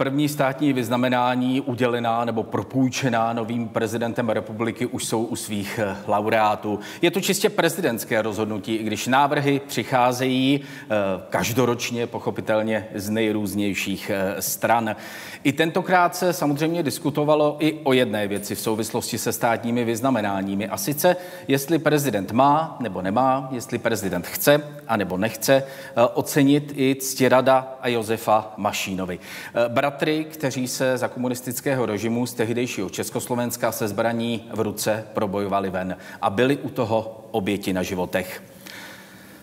První státní vyznamenání udělená nebo propůjčená novým prezidentem republiky už jsou u svých eh, laureátů. Je to čistě prezidentské rozhodnutí, i když návrhy přicházejí eh, každoročně, pochopitelně z nejrůznějších eh, stran. I tentokrát se samozřejmě diskutovalo i o jedné věci v souvislosti se státními vyznamenáními. A sice, jestli prezident má nebo nemá, jestli prezident chce a nebo nechce ocenit i Ctirada a Josefa Mašínovi bratry, kteří se za komunistického režimu z tehdejšího Československa se zbraní v ruce probojovali ven a byli u toho oběti na životech.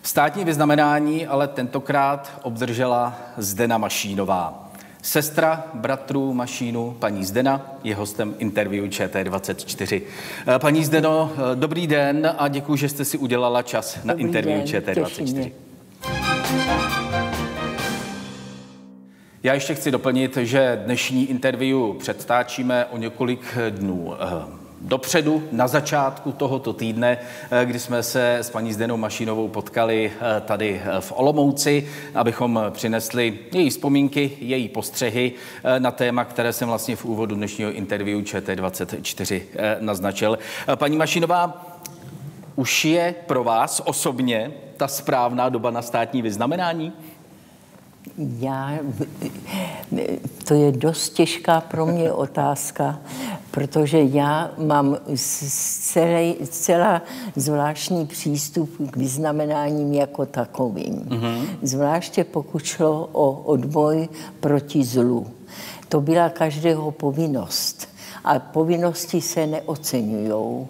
Státní vyznamenání ale tentokrát obdržela Zdena Mašínová. Sestra bratrů Mašínu, paní Zdena, je hostem interview ČT24. Paní Zdeno, dobrý den a děkuji, že jste si udělala čas dobrý na interview den, ČT24. Já ještě chci doplnit, že dnešní interview předtáčíme o několik dnů eh, dopředu, na začátku tohoto týdne, eh, kdy jsme se s paní Zdenou Mašinovou potkali eh, tady v Olomouci, abychom přinesli její vzpomínky, její postřehy na téma, které jsem vlastně v úvodu dnešního interview ČT24 naznačil. Paní Mašinová, už je pro vás osobně ta správná doba na státní vyznamenání? Já, to je dost těžká pro mě otázka, protože já mám celý, celá zvláštní přístup k vyznamenáním jako takovým. Mm-hmm. Zvláště pokud šlo o odboj proti zlu. To byla každého povinnost. A povinnosti se neocenují.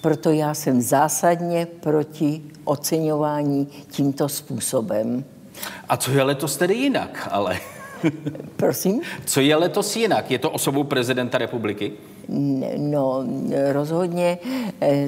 Proto já jsem zásadně proti oceňování tímto způsobem. A co je letos tedy jinak, ale? Prosím? Co je letos jinak? Je to osobou prezidenta republiky? No, rozhodně, eh,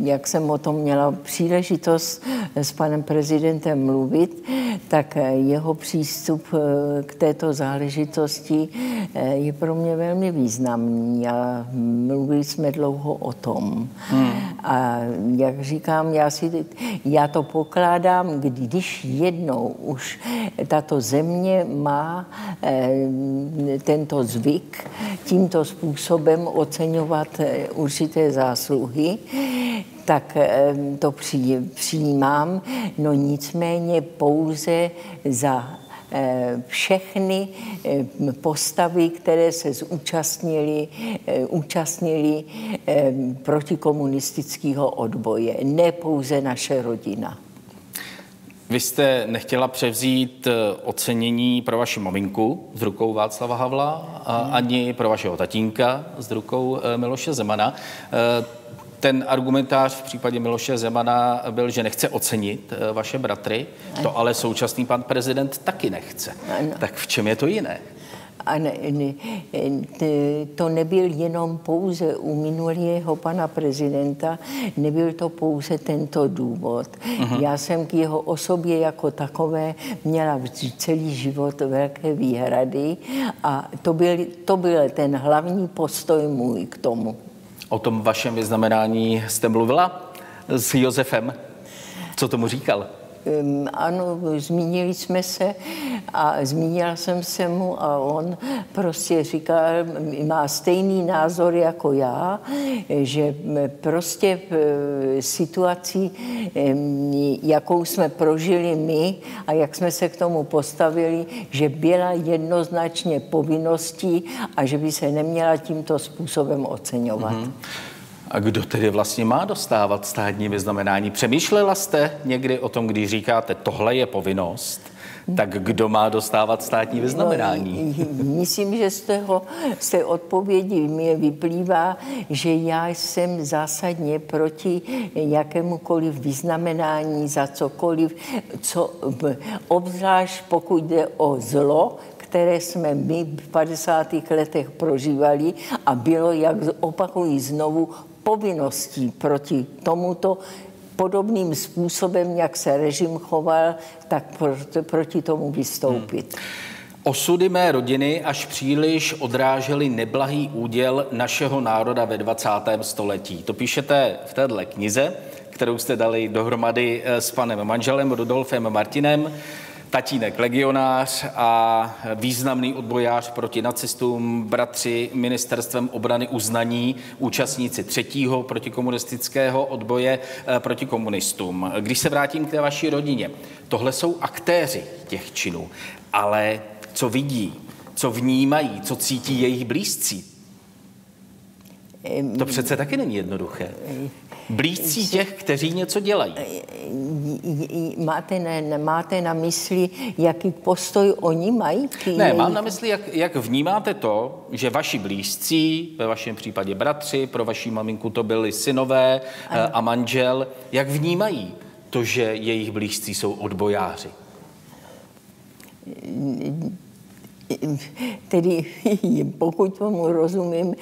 jak jsem o tom měla příležitost s panem prezidentem mluvit, tak jeho přístup eh, k této záležitosti eh, je pro mě velmi významný a mluvili jsme dlouho o tom. Hmm. A jak říkám, já, si, já to pokládám, když jednou už tato země má tento zvyk tímto způsobem oceňovat eh, určité zásluhy, tak eh, to přijímám, no nicméně pouze za eh, všechny postavy, které se zúčastnili, účastnili protikomunistického odboje, ne pouze naše rodina. Vy jste nechtěla převzít eh, ocenění pro vaši maminku z rukou Václava Havla a hmm. ani pro vašeho tatínka z rukou eh, Miloše Zemana. Eh, ten argumentář v případě Miloše Zemana byl, že nechce ocenit vaše bratry, to ale současný pan prezident taky nechce. Tak v čem je to jiné? A ne, ne, to nebyl jenom pouze u minulého pana prezidenta, nebyl to pouze tento důvod. Uh-huh. Já jsem k jeho osobě jako takové měla celý život velké výhrady a to byl, to byl ten hlavní postoj můj k tomu. O tom vašem vyznamenání jste mluvila s Josefem? Co tomu říkal? Um, ano, zmínili jsme se a zmínila jsem se mu a on prostě říkal, má stejný názor jako já, že prostě v situaci, jakou jsme prožili my a jak jsme se k tomu postavili, že byla jednoznačně povinností a že by se neměla tímto způsobem oceňovat. Mm-hmm. A kdo tedy vlastně má dostávat státní vyznamenání? Přemýšlela jste někdy o tom, když říkáte, tohle je povinnost, tak kdo má dostávat státní vyznamenání? No, myslím, že z, toho, z té odpovědi mi vyplývá, že já jsem zásadně proti jakémukoliv vyznamenání za cokoliv, co obzvlášť pokud jde o zlo, které jsme my v 50. letech prožívali a bylo, jak opakují znovu, povinností proti tomuto podobným způsobem, jak se režim choval, tak proti tomu vystoupit. Hmm. Osudy mé rodiny až příliš odrážely neblahý úděl našeho národa ve 20. století. To píšete v téhle knize, kterou jste dali dohromady eh, s panem manželem Rudolfem Martinem. Tatínek legionář a významný odbojář proti nacistům, bratři ministerstvem obrany uznaní, účastníci třetího protikomunistického odboje eh, proti komunistům. Když se vrátím k té vaší rodině, tohle jsou aktéři těch činů, ale co vidí, co vnímají, co cítí jejich blízcí, to přece taky není jednoduché. Blízcí těch, kteří něco dělají. Máte, ne, máte na mysli, jaký postoj oni mají? Ne, mám na mysli, jak, jak vnímáte to, že vaši blízcí, ve vašem případě bratři, pro vaši maminku to byli synové ano. a manžel, jak vnímají to, že jejich blízcí jsou odbojáři? Tedy pokud tomu rozumím,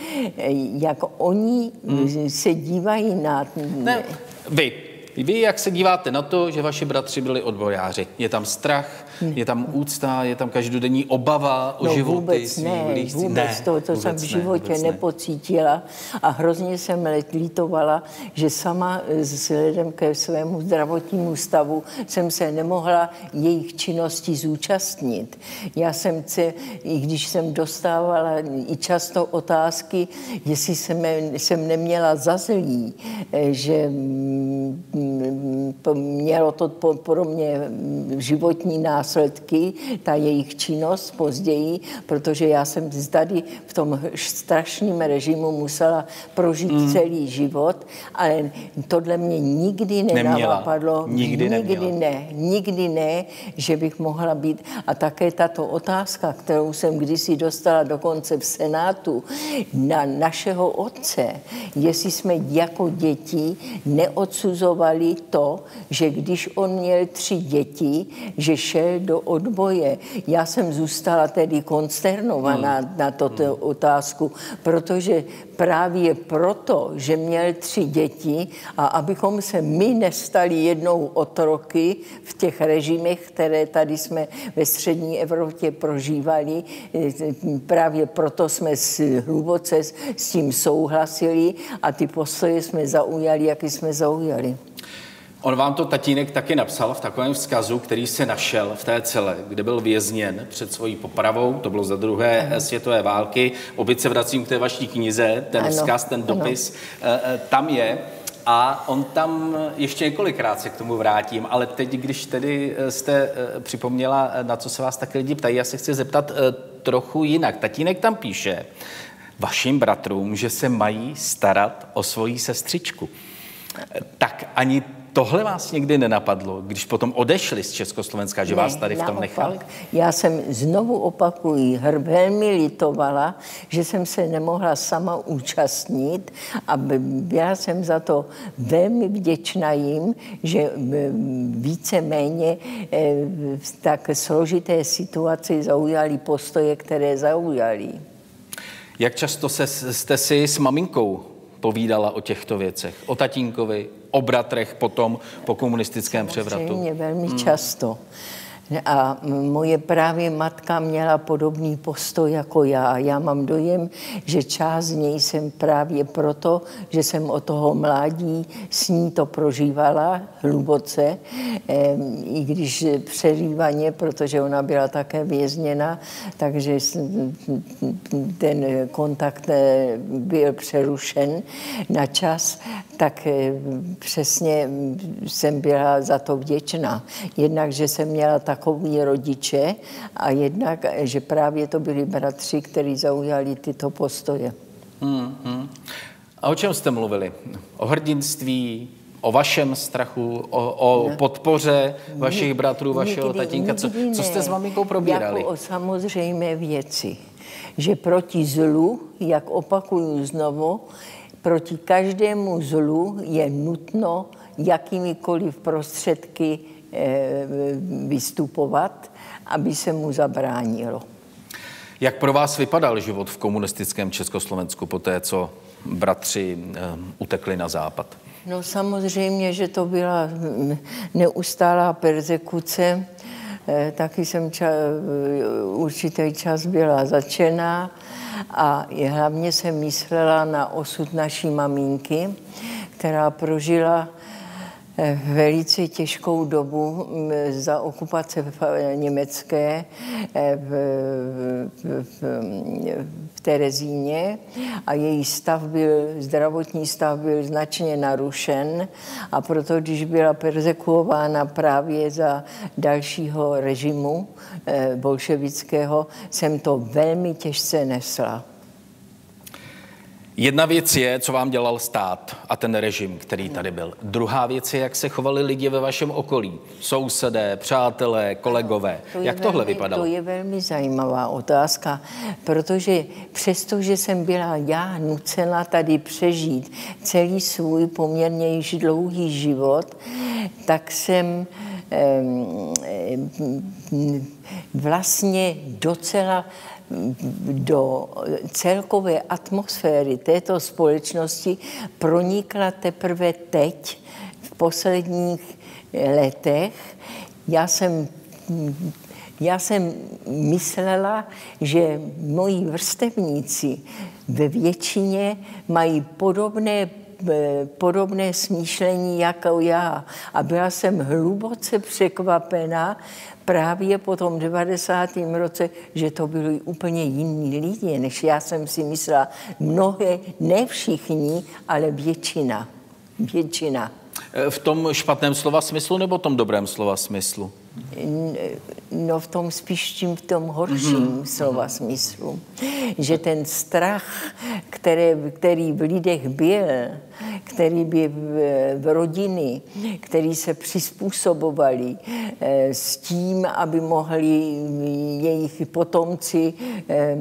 jak oni hmm. se dívají na... Ne, vy, vy, jak se díváte na to, že vaši bratři byli odbojáři? Je tam strach, je tam úcta, je tam každodenní obava o no, životy vůbec ne, blízcí? vůbec ne, to, to vůbec jsem v životě ne, nepocítila a hrozně jsem lítovala, že sama vzhledem ke svému zdravotnímu stavu jsem se nemohla jejich činnosti zúčastnit. Já jsem se, i když jsem dostávala i často otázky, jestli jsem, jsem neměla zazlí, eh, že mm, mělo to pro mě životní nás následky, ta jejich činnost později, protože já jsem tady v tom strašném režimu musela prožít mm. celý život, ale tohle mě nikdy nenapadlo. Nikdy, nikdy ne, nikdy ne, že bych mohla být. A také tato otázka, kterou jsem kdysi dostala dokonce v Senátu na našeho otce, jestli jsme jako děti neodsuzovali to, že když on měl tři děti, že šel do odboje. Já jsem zůstala tedy konsternovaná hmm. na toto hmm. otázku, protože právě proto, že měl tři děti a abychom se my nestali jednou otroky v těch režimech, které tady jsme ve střední Evropě prožívali, právě proto jsme hluboce s tím souhlasili a ty postoje jsme zaujali, jaký jsme zaujali. On vám to tatínek taky napsal v takovém vzkazu, který se našel v té cele, kde byl vězněn před svojí popravou, to bylo za druhé ano. světové války. Opět se vracím k té vaší knize, ten ano. vzkaz, ten dopis, ano. Eh, eh, tam je. A on tam ještě několikrát se k tomu vrátím, ale teď, když tedy eh, jste připomněla, na co se vás taky lidi ptají, já se chci zeptat trochu jinak. Tatínek tam píše vašim bratrům, že se mají starat o svoji sestřičku. Tak ani tohle vás někdy nenapadlo, když potom odešli z Československa, že ne, vás tady v tom naopak. nechali? Já jsem znovu opakuji, velmi litovala, že jsem se nemohla sama účastnit a byla jsem za to velmi vděčná jim, že více-méně eh, v tak složité situaci zaujali postoje, které zaujali. Jak často se, jste si s maminkou povídala o těchto věcech? O tatínkovi, o bratrech potom po komunistickém převratu? Samozřejmě, velmi hmm. A moje právě matka měla podobný postoj jako já. Já mám dojem, že část z něj jsem právě proto, že jsem o toho mládí s ní to prožívala hluboce, i když přerývaně, protože ona byla také vězněna, takže ten kontakt eh, byl přerušen na čas, tak eh, přesně jsem byla za to vděčná. Jednak, že jsem měla takový rodiče a jednak, že právě to byli bratři, kteří zaujali tyto postoje. Hmm, hmm. A o čem jste mluvili? O hrdinství, o vašem strachu, o, o podpoře vašich bratrů, vašeho nikdy, tatínka. Co, co jste s maminkou probírali? Jako o samozřejmé věci. Že proti zlu, jak opakuju znovu, proti každému zlu je nutno jakýmikoliv prostředky vystupovat, aby se mu zabránilo. Jak pro vás vypadal život v komunistickém Československu po té, co bratři eh, utekli na západ? No samozřejmě, že to byla hm, neustálá persekuce. Eh, taky jsem ča, určitý čas byla začená a hlavně jsem myslela na osud naší maminky, která prožila velice těžkou dobu za okupace německé v, v, v, v Terezíně a její stav byl, zdravotní stav byl značně narušen a proto, když byla persekuována právě za dalšího režimu eh, bolševického, jsem to velmi těžce nesla. Jedna věc je, co vám dělal stát a ten režim, který tady byl. Druhá věc je, jak se chovali lidi ve vašem okolí. Sousedé, přátelé, kolegové. To jak tohle velmi, vypadalo? To je velmi zajímavá otázka, protože přesto, že jsem byla já nucena tady přežít celý svůj poměrně již dlouhý život, tak jsem vlastně docela do celkové atmosféry této společnosti pronikla teprve teď, v posledních letech. Já jsem, já jsem myslela, že moji vrstevníci ve většině mají podobné podobné smýšlení jako já. A byla jsem hluboce překvapená právě po tom 90. roce, že to byli úplně jiní lidi, než já jsem si myslela. Mnohé, ne všichni, ale většina. Většina. V tom špatném slova smyslu nebo tom dobrém slova smyslu? No v tom spíš tím v tom horším mm-hmm. slova smyslu. Že ten strach, který, který v lidech byl, který by v, v rodiny, který se přizpůsobovali eh, s tím, aby mohli jejich potomci eh,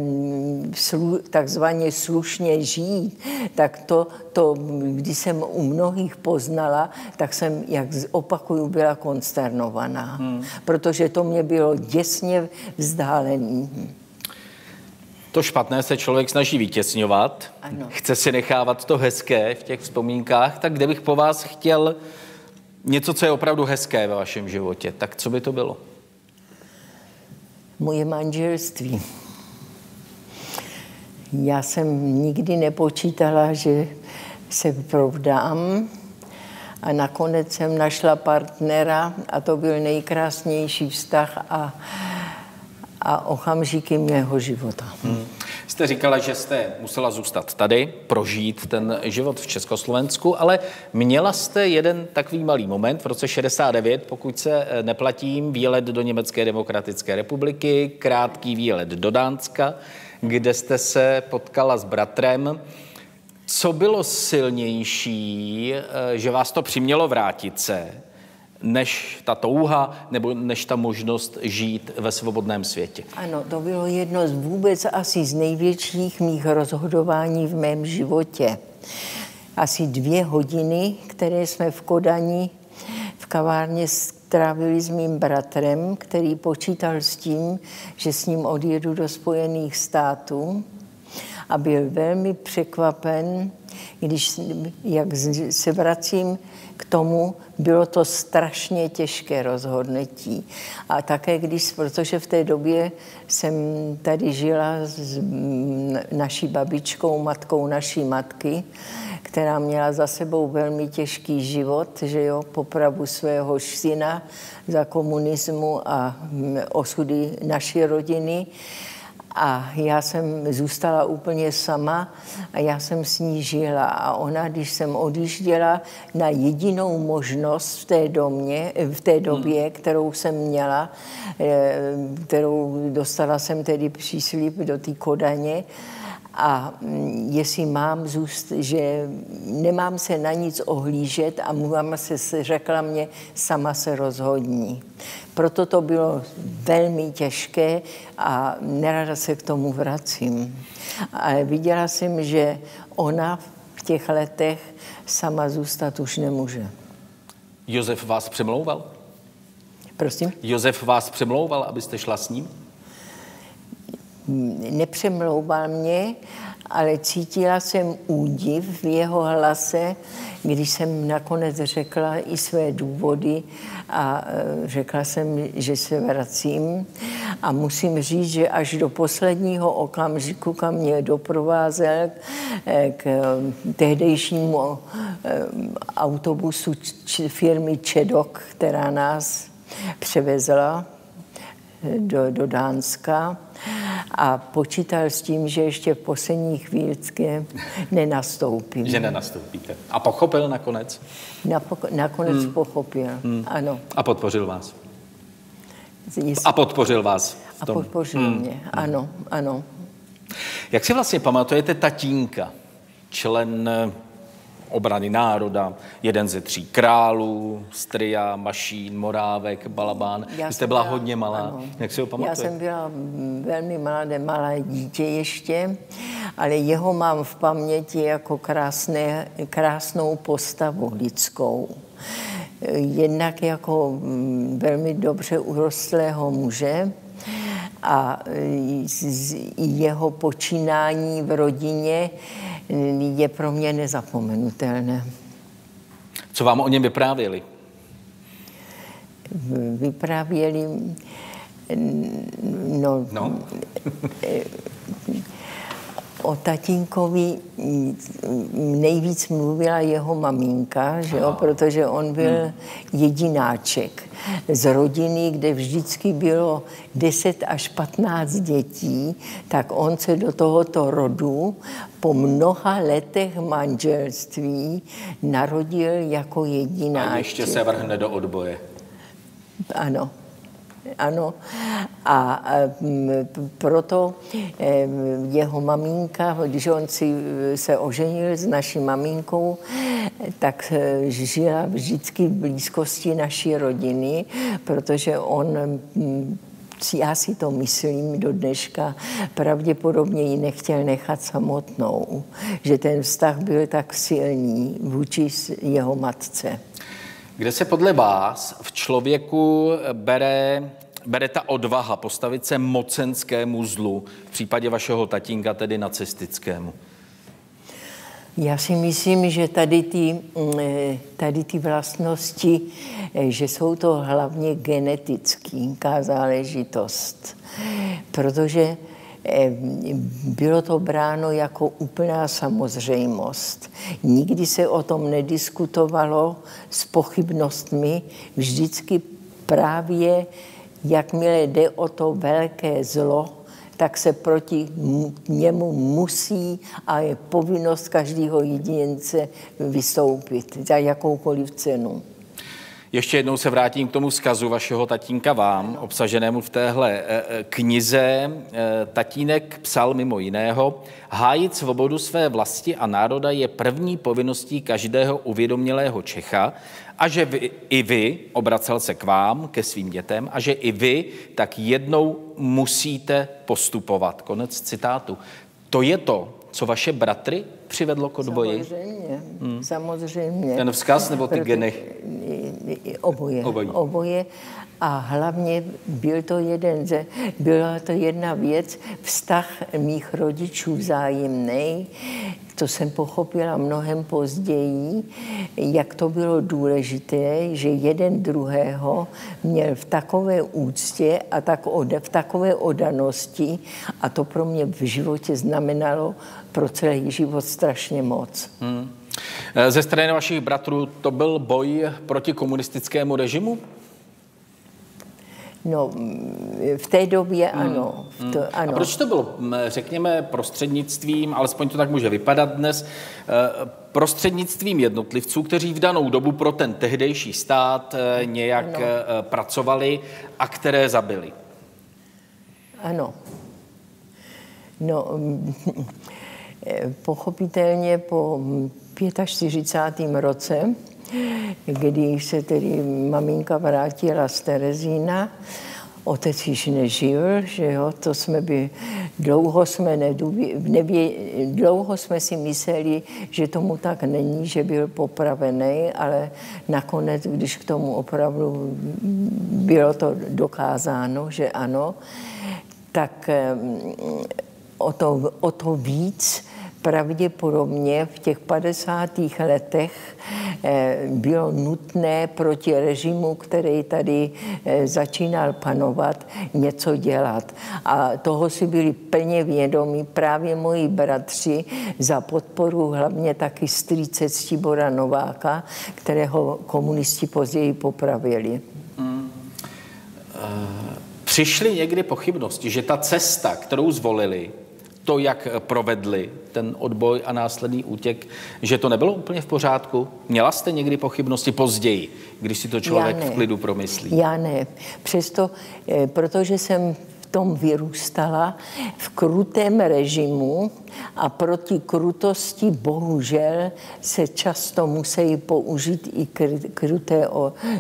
slu, takzvaně slušně žít, tak to, to, když jsem u mnohých poznala, tak jsem, jak opakuju, byla konsternovaná. Hmm protože to mě bylo děsně vzdálený. To špatné se člověk snaží vytěsňovat, ano. chce si nechávat to hezké v těch vzpomínkách, tak kde bych po vás chtěl něco, co je opravdu hezké ve vašem životě, tak co by to bylo? Moje manželství. Já jsem nikdy nepočítala, že se provdám, a nakonec jsem našla partnera a to byl nejkrásnější vztah a, a okamžiky mého života. Hmm. Jste říkala, že jste musela zůstat tady, prožít ten život v Československu, ale měla jste jeden takový malý moment v roce 69, pokud se eh, neplatím, výlet do Německé demokratické republiky, krátký výlet do Dánska, kde jste se potkala s bratrem. Co bylo silnější, eh, že vás to přimělo vrátit se, než ta touha nebo než ta možnost žít ve svobodném světě? Ano, to bylo jedno z vůbec asi z největších mých rozhodování v mém životě. Asi dvě hodiny, které jsme v Kodani v kavárně strávili s mým bratrem, který počítal s tím, že s ním odjedu do Spojených států a byl velmi překvapen, když jak se vracím k tomu, bylo to strašně těžké rozhodnutí. A také když, protože v té době jsem tady žila s naší babičkou, matkou naší matky, která měla za sebou velmi těžký život, že jo, popravu svého syna za komunismu a osudy naší rodiny. A já jsem zůstala úplně sama a já jsem s ní žila. A ona, když jsem odjížděla na jedinou možnost v té, domě, v té době, hmm. kterou jsem měla, eh, kterou dostala jsem tedy příslip do té Kodaně, a mm, jestli mám zůst, že nemám se na nic ohlížet a máma se řekla mě, sama se rozhodní. Proto to bylo velmi těžké a nerada se k tomu vracím. Ale viděla jsem, že ona v těch letech sama zůstat už nemůže. Josef vás přemlouval? Prosím? Josef vás přemlouval, abyste šla s ním? Nepřemlouval mě, ale cítila jsem údiv v jeho hlase, když jsem nakonec řekla i své důvody a e, řekla jsem, že se vracím. A musím říct, že až do posledního okamžiku, kam mě doprovázel e, k e, tehdejšímu autobusu firmy Čedok, která nás převezla do, do Dánska a počítal s tím, že ještě v poslední chvílce nenastoupím. Že nenastoupíte. A pochopil nakonec? Napo- nakonec hmm. pochopil, hmm. ano. A podpořil vás? A podpořil vás? A podpořil hmm. mě, ano, ano. Jak si vlastně pamatujete tatínka, člen obrany národa, jeden ze tří králů, Stria, Mašín, Morávek, Balabán. Já Vy jste byla, byla hodně malá. Ano. Jak si ho pamatujete? Já jsem byla velmi mladé, malé dítě ještě, ale jeho mám v paměti jako krásné, krásnou postavu lidskou. Jednak jako mm, velmi dobře urostlého muže, a jeho počínání v rodině je pro mě nezapomenutelné. Co vám o něm vyprávěli? Vyprávěli, no, no. o tatínkovi nejvíc mluvila jeho maminka, že jo, protože on byl hmm. jedináček z rodiny, kde vždycky bylo 10 až 15 dětí, tak on se do tohoto rodu po mnoha letech manželství narodil jako jedináček. A ještě se vrhne do odboje. Ano ano. A proto jeho maminka, když on si se oženil s naší maminkou, tak e, žila vždycky v blízkosti naší rodiny, protože on já si to myslím do dneška, pravděpodobně ji nechtěl nechat samotnou, že ten vztah byl tak silný vůči jeho matce. Kde se podle vás v člověku bere, bere ta odvaha postavit se mocenskému zlu, v případě vašeho tatínka, tedy nacistickému? Já si myslím, že tady ty, mm, tady ty vlastnosti, eh, že jsou to hlavně genetická záležitost. Protože Eh, bylo to bráno jako úplná samozřejmost. Nikdy se o tom nediskutovalo s pochybnostmi, vždycky právě jakmile jde o to velké zlo, tak se proti němu musí a je povinnost každého jedince vystoupit za jakoukoliv cenu. Ještě jednou se vrátím k tomu vzkazu vašeho tatínka vám, obsaženému v téhle eh, eh, knize. Eh, tatínek psal mimo jiného, hájit svobodu své vlasti a národa je první povinností každého uvědomělého Čecha a že vy, i vy, obracel se k vám, ke svým dětem, a že i vy tak jednou musíte postupovat. Konec citátu. To je to, co vaše bratry přivedlo k odboji? Samozřejmě, hmm. samozřejmě. Ten vzkaz nebo ty geny? Oboje. Oboje. Oboje. A hlavně byl to jeden ze, byla to jedna věc, vztah mých rodičů vzájemný, to jsem pochopila mnohem později, jak to bylo důležité, že jeden druhého měl v takové úctě a tak v takové odanosti a to pro mě v životě znamenalo pro celý život strašně moc. Hmm. Ze strany vašich bratrů to byl boj proti komunistickému režimu? No, v té době hmm. ano. V to, ano. A proč to bylo, řekněme, prostřednictvím, alespoň to tak může vypadat dnes, eh, prostřednictvím jednotlivců, kteří v danou dobu pro ten tehdejší stát eh, nějak ano. Eh, pracovali a které zabili? Ano. No, pochopitelně po 45. roce když se tedy maminka vrátila z Terezína, otec již nežil, že jo, to jsme by, dlouho jsme nedůvě, nevě, dlouho jsme si mysleli, že tomu tak není, že byl popravený, ale nakonec, když k tomu opravdu bylo to dokázáno, že ano, tak o to, o to víc pravděpodobně v těch 50. letech eh, bylo nutné proti režimu, který tady eh, začínal panovat, něco dělat. A toho si byli plně vědomí právě moji bratři za podporu hlavně taky strýce Ctibora Nováka, kterého komunisti později popravili. Hmm. Přišly někdy pochybnosti, že ta cesta, kterou zvolili, to, jak provedli ten odboj a následný útěk, že to nebylo úplně v pořádku? Měla jste někdy pochybnosti později, když si to člověk v klidu promyslí? Já ne. Přesto, eh, protože jsem v tom vyrůstala v krutém režimu a proti krutosti bohužel se často musí použít i kruté,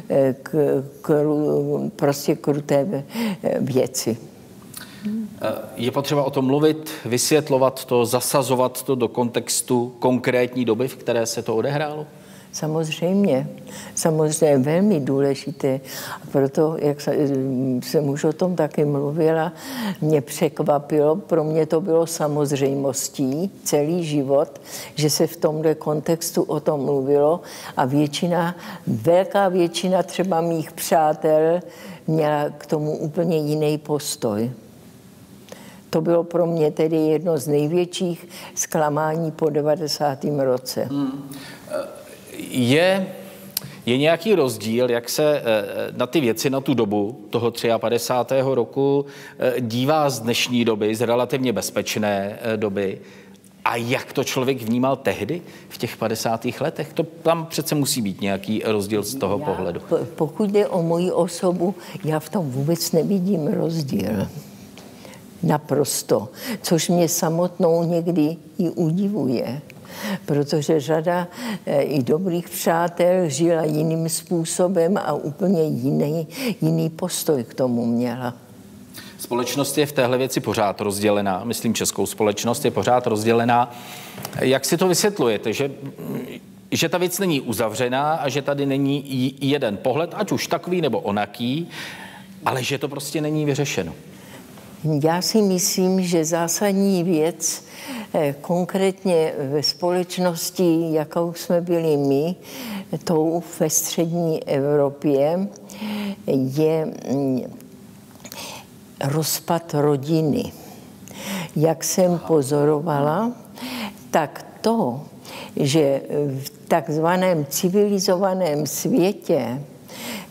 eh, k, k, prostě kruté eh, věci. Eh, je potřeba o tom mluvit, vysvětlovat to, zasazovat to do kontextu konkrétní doby, v které se to odehrálo? Samozřejmě, samozřejmě velmi důležité. A proto, jak jsem už o tom taky mluvila, mě překvapilo, pro mě to bylo samozřejmostí celý život, že se v tomhle kontextu o tom mluvilo a většina, velká většina třeba mých přátel měla k tomu úplně jiný postoj. To bylo pro mě tedy jedno z největších zklamání po 90. roce. Hmm. Je, je nějaký rozdíl, jak se eh, na ty věci, na tu dobu toho 53. roku eh, dívá z dnešní doby, z relativně bezpečné eh, doby, a jak to člověk vnímal tehdy, v těch 50. letech? To tam přece musí být nějaký rozdíl z toho já, pohledu. Pokud jde o moji osobu, já v tom vůbec nevidím rozdíl naprosto, což mě samotnou někdy i udivuje, protože řada eh, i dobrých přátel žila jiným způsobem a úplně jiný, jiný postoj k tomu měla. Společnost je v téhle věci pořád rozdělená, myslím českou společnost je pořád rozdělená. Jak si to vysvětlujete, že, že ta věc není uzavřená a že tady není jeden pohled, ať už takový nebo onaký, ale že to prostě není vyřešeno? Já si myslím, že zásadní věc eh, konkrétně ve společnosti, jakou jsme byli my, tou ve střední Evropě, je mm, rozpad rodiny. Jak jsem pozorovala, tak to, že v takzvaném civilizovaném světě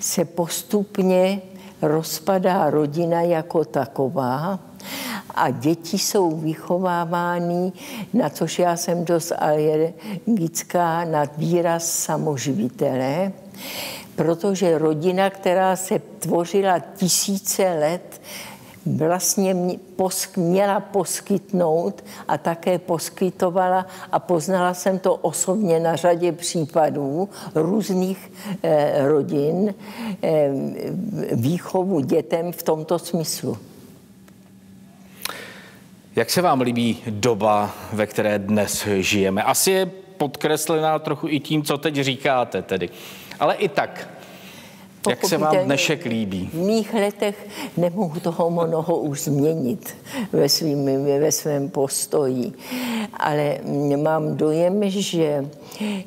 se postupně rozpadá rodina jako taková a děti jsou vychovávány, na což já jsem dost alergická, na výraz samoživitelé, protože rodina, která se tvořila tisíce let, vlastně měla poskytnout a také poskytovala a poznala jsem to osobně na řadě případů různých eh, rodin eh, výchovu dětem v tomto smyslu. Jak se vám líbí doba, ve které dnes žijeme? Asi je podkreslená trochu i tím, co teď říkáte tedy. Ale i tak, jak se vám dnešek líbí? V mých letech nemohu toho mnoho už změnit ve, svým, ve svém postoji, ale mám dojem, že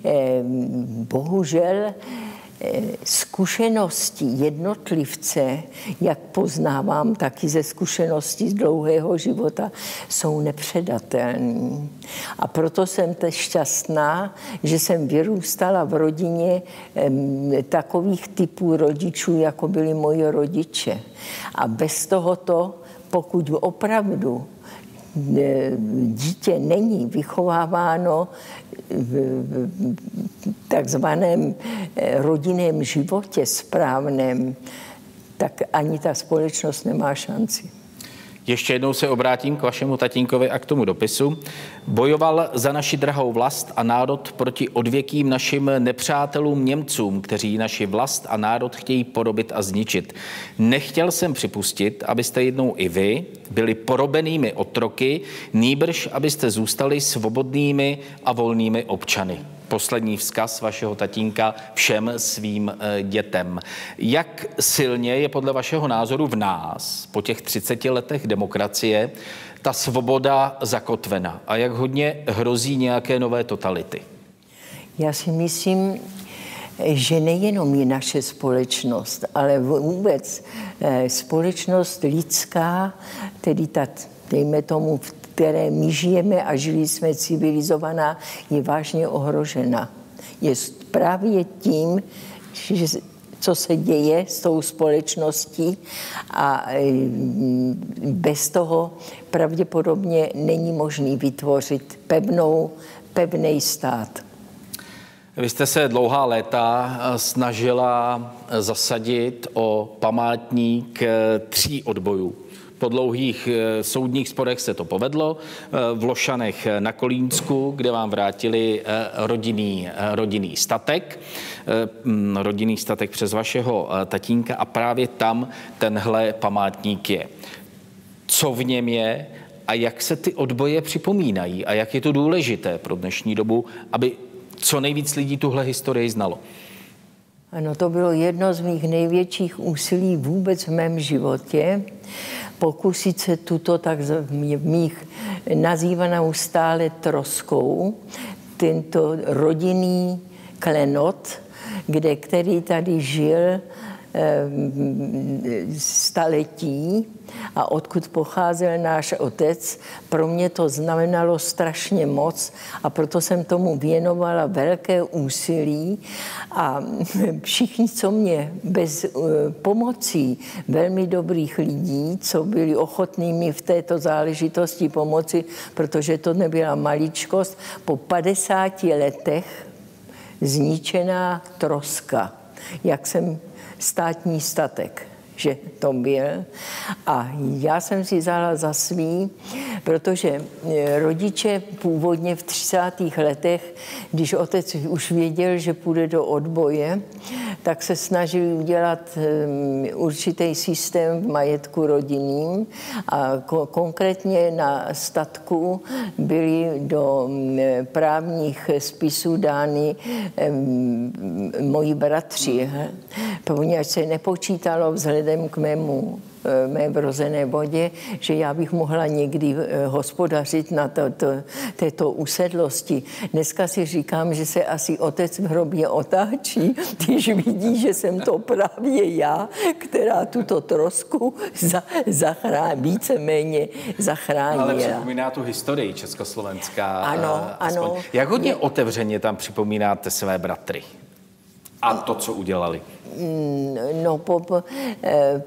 eh, bohužel zkušenosti jednotlivce, jak poznávám taky ze zkušeností z dlouhého života, jsou nepředatelné. A proto jsem teď šťastná, že jsem vyrůstala v rodině takových typů rodičů, jako byli moji rodiče. A bez tohoto, pokud opravdu dítě není vychováváno v takzvaném eh, rodinném životě správném, tak ani ta společnost nemá šanci. Ještě jednou se obrátím k vašemu tatínkovi a k tomu dopisu. Bojoval za naši drahou vlast a národ proti odvěkým našim nepřátelům Němcům, kteří naši vlast a národ chtějí porobit a zničit. Nechtěl jsem připustit, abyste jednou i vy byli porobenými otroky, nýbrž abyste zůstali svobodnými a volnými občany. Poslední vzkaz vašeho tatínka všem svým eh, dětem. Jak silně je podle vašeho názoru v nás po těch 30 letech demokracie ta svoboda zakotvena a jak hodně hrozí nějaké nové totality? Já si myslím, že nejenom je naše společnost, ale vůbec eh, společnost lidská, tedy ta, dejme tomu, v které my žijeme a žili jsme civilizovaná, je vážně ohrožena. Je právě tím, že co se děje s tou společností a eh, bez toho pravděpodobně není možný vytvořit pevnou, pevný stát. Vy jste se dlouhá léta eh, snažila eh, zasadit o památník eh, tří odbojů. Po dlouhých soudních sporech se to povedlo. V Lošanech na Kolínsku, kde vám vrátili rodinný, rodinný statek, rodinný statek přes vašeho tatínka a právě tam tenhle památník je. Co v něm je a jak se ty odboje připomínají a jak je to důležité pro dnešní dobu, aby co nejvíc lidí tuhle historii znalo. Ano, to bylo jedno z mých největších úsilí vůbec v mém životě. Pokusit se tuto tak mých nazývanou stále troskou, tento rodinný klenot, kde, který tady žil staletí a odkud pocházel náš otec, pro mě to znamenalo strašně moc a proto jsem tomu věnovala velké úsilí a všichni, co mě bez eh, pomocí velmi dobrých lidí, co byli ochotní mi v této záležitosti pomoci, protože to nebyla maličkost, po 50 letech zničená troska, jak jsem státní statek že to byl. A já jsem si vzala za svý, protože e, rodiče původně v 30. letech, když otec už věděl, že půjde do odboje, tak se snažili udělat e, určitý systém v majetku rodinným a konkrétně na statku byly do právních spisů dány moji bratři, poněvadž se nepočítalo vzhledem vzhledem k mému eh, mé vrozené vodě, že já bych mohla někdy eh, hospodařit na to, to, této usedlosti. Dneska si říkám, že se asi otec v hrobě otáčí, když vidí, že jsem to právě já, která tuto trosku za, zachrá, víceméně zachránila. Ale připomíná tu historii československá. Ano, eh, aspoň. ano. Jak hodně otevřeně tam připomínáte své bratry? A to, co udělali? Mm, no, po, po, eh,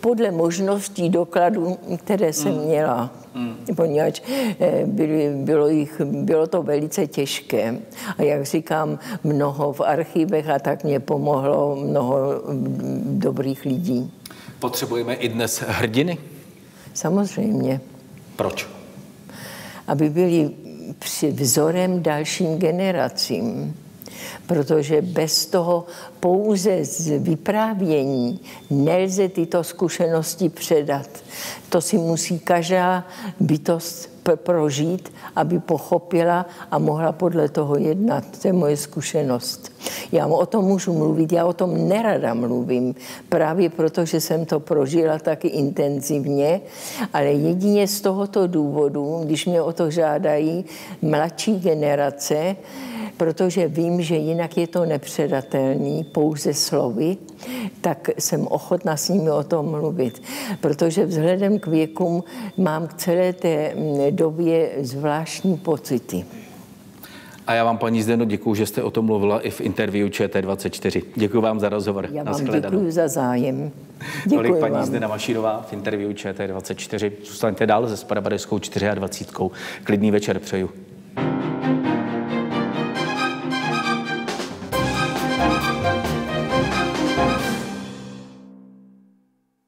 podle možností dokladů, které jsem mm. měla, mm. poněvadž eh, byly, bylo, jich, bylo to velice těžké. A jak říkám, mnoho v archivech a tak mě pomohlo mnoho mm, dobrých lidí. Potřebujeme i dnes hrdiny? Samozřejmě. Proč? Aby byli vzorem dalším generacím protože bez toho pouze z vyprávění nelze tyto zkušenosti předat. To si musí každá bytost prožít, aby pochopila a mohla podle toho jednat. To je moje zkušenost. Já o tom můžu mluvit, já o tom nerada mluvím, právě proto, že jsem to prožila taky intenzivně, ale jedině z tohoto důvodu, když mě o to žádají mladší generace, protože vím, že jinak je to nepředatelný pouze slovy, tak jsem ochotna s nimi o tom mluvit. Protože vzhledem k věkům mám k celé té mm, době zvláštní pocity. A já vám, paní Zdeno, děkuji, že jste o tom mluvila i v interview ČT24. Děkuji vám za rozhovor. Já vám děkuji za zájem. Děkuji Tolik paní vám. Zdena Mašírová v interview ČT24. Zůstaňte dál se Spravodajskou 24. Klidný večer přeju.